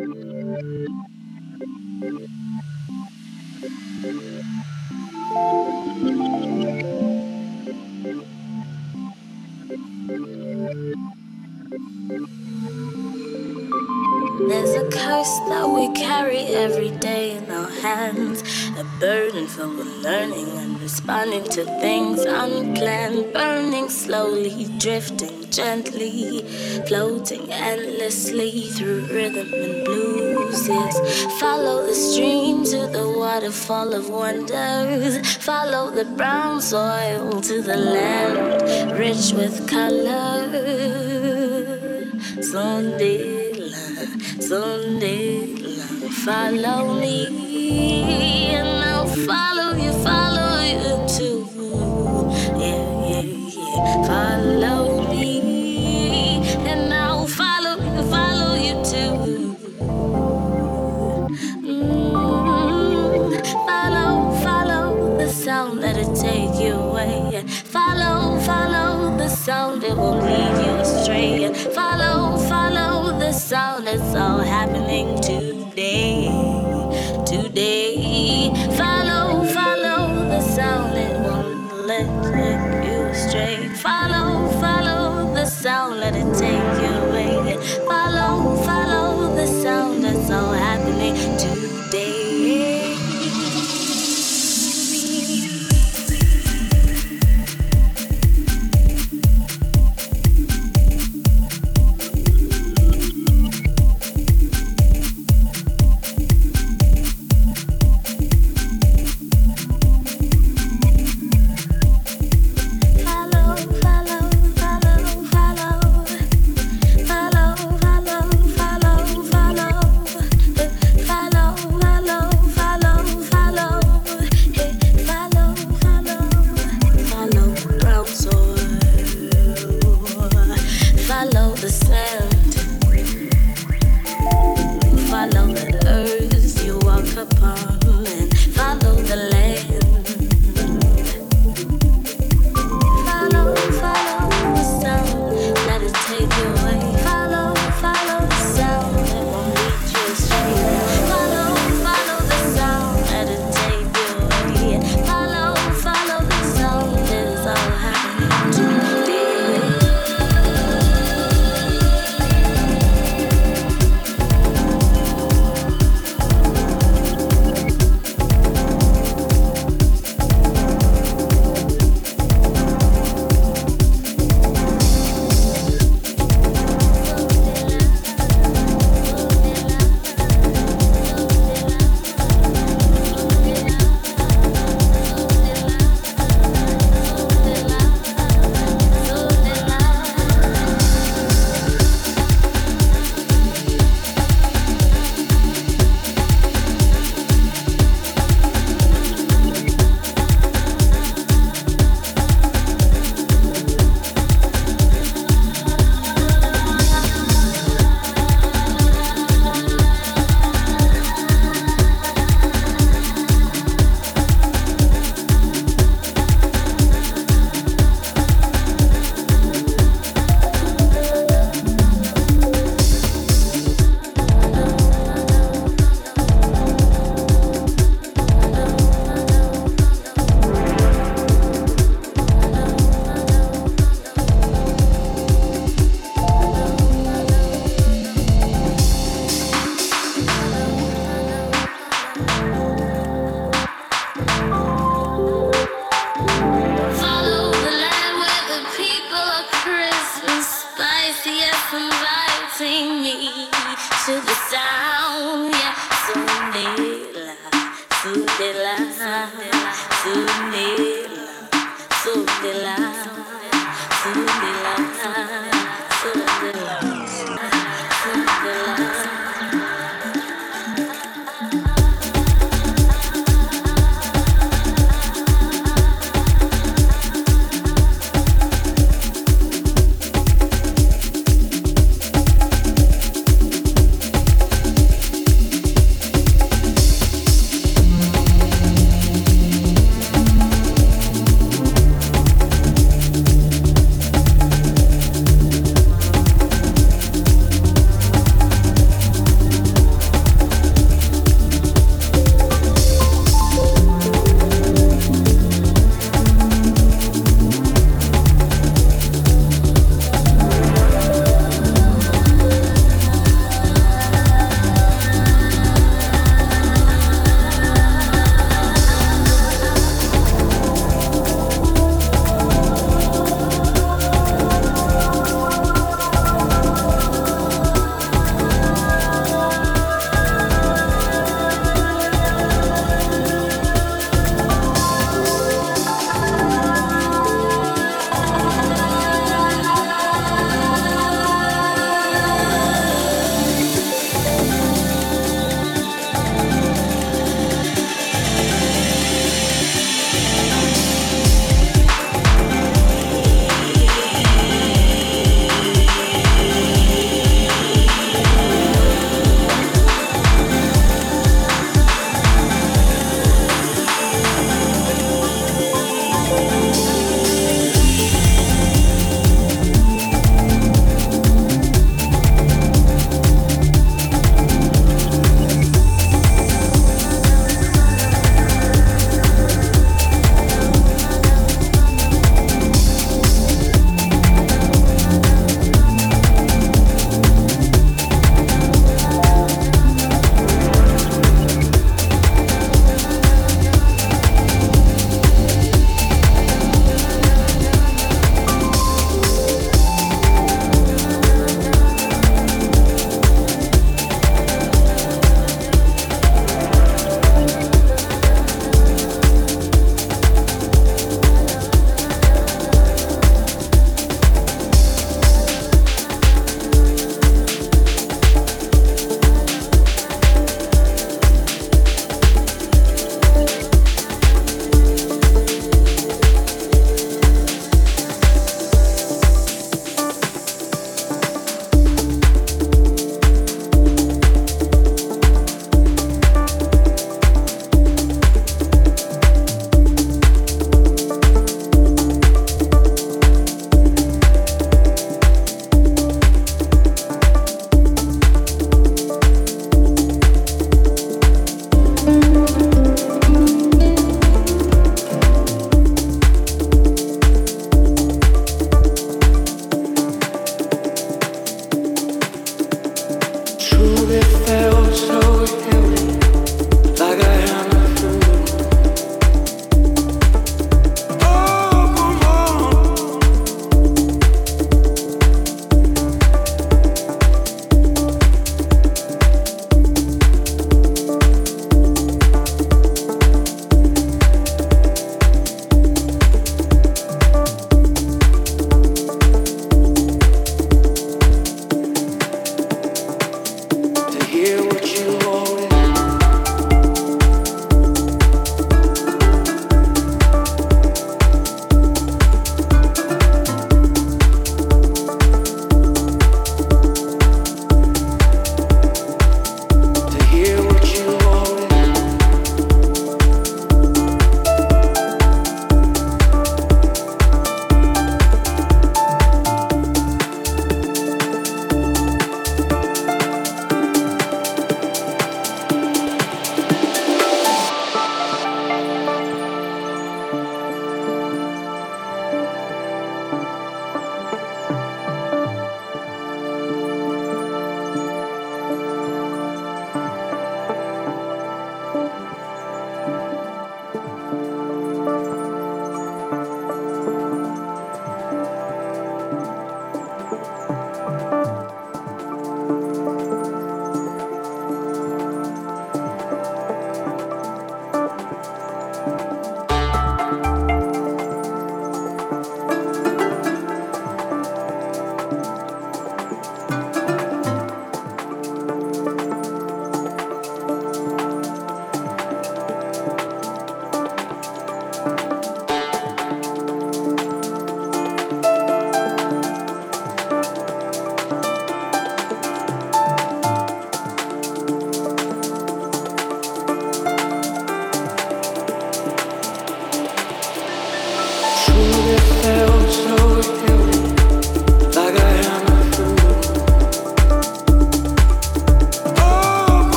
There's a curse that we carry every day in our hands. A burden filled with learning and responding to things unplanned. Burning slowly, drifting gently, floating endlessly through rhythm and blues. Yes, follow the stream to the waterfall of wonders. Follow the brown soil to the land rich with color. Someday someday. Follow me, and I'll follow you, follow today. Today, follow, follow the sound, it won't let, let you stray. Follow, follow the sound, let it take you away. Follow, follow the sound that's all happening today.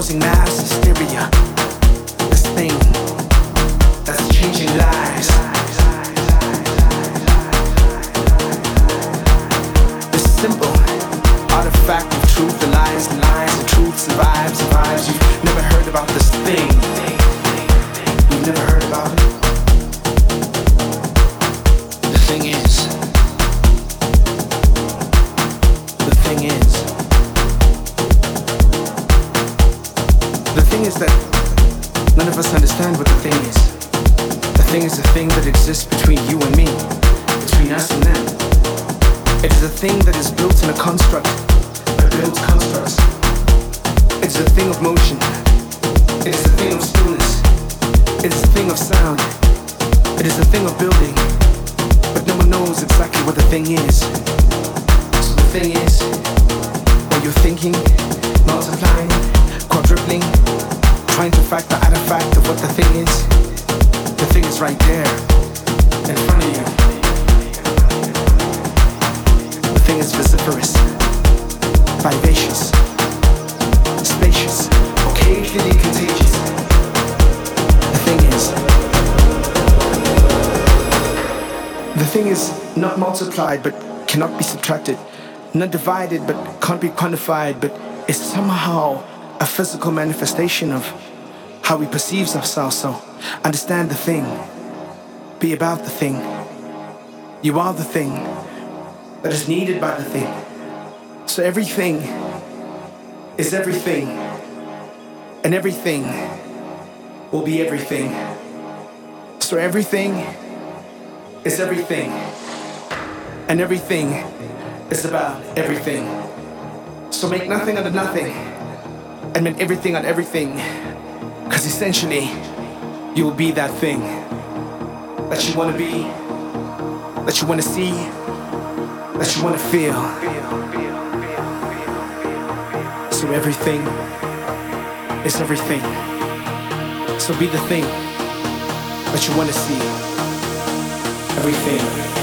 causing mass hysteria. but can't be quantified, but it's somehow a physical manifestation of how we perceive ourselves. So understand the thing, be about the thing. You are the thing that is needed by the thing. So everything is everything, and everything will be everything. So everything is everything, and everything it's about everything. So make nothing out of nothing and make everything out of everything. Because essentially, you will be that thing that you want to be, that you want to see, that you want to feel. So everything is everything. So be the thing that you want to see. Everything.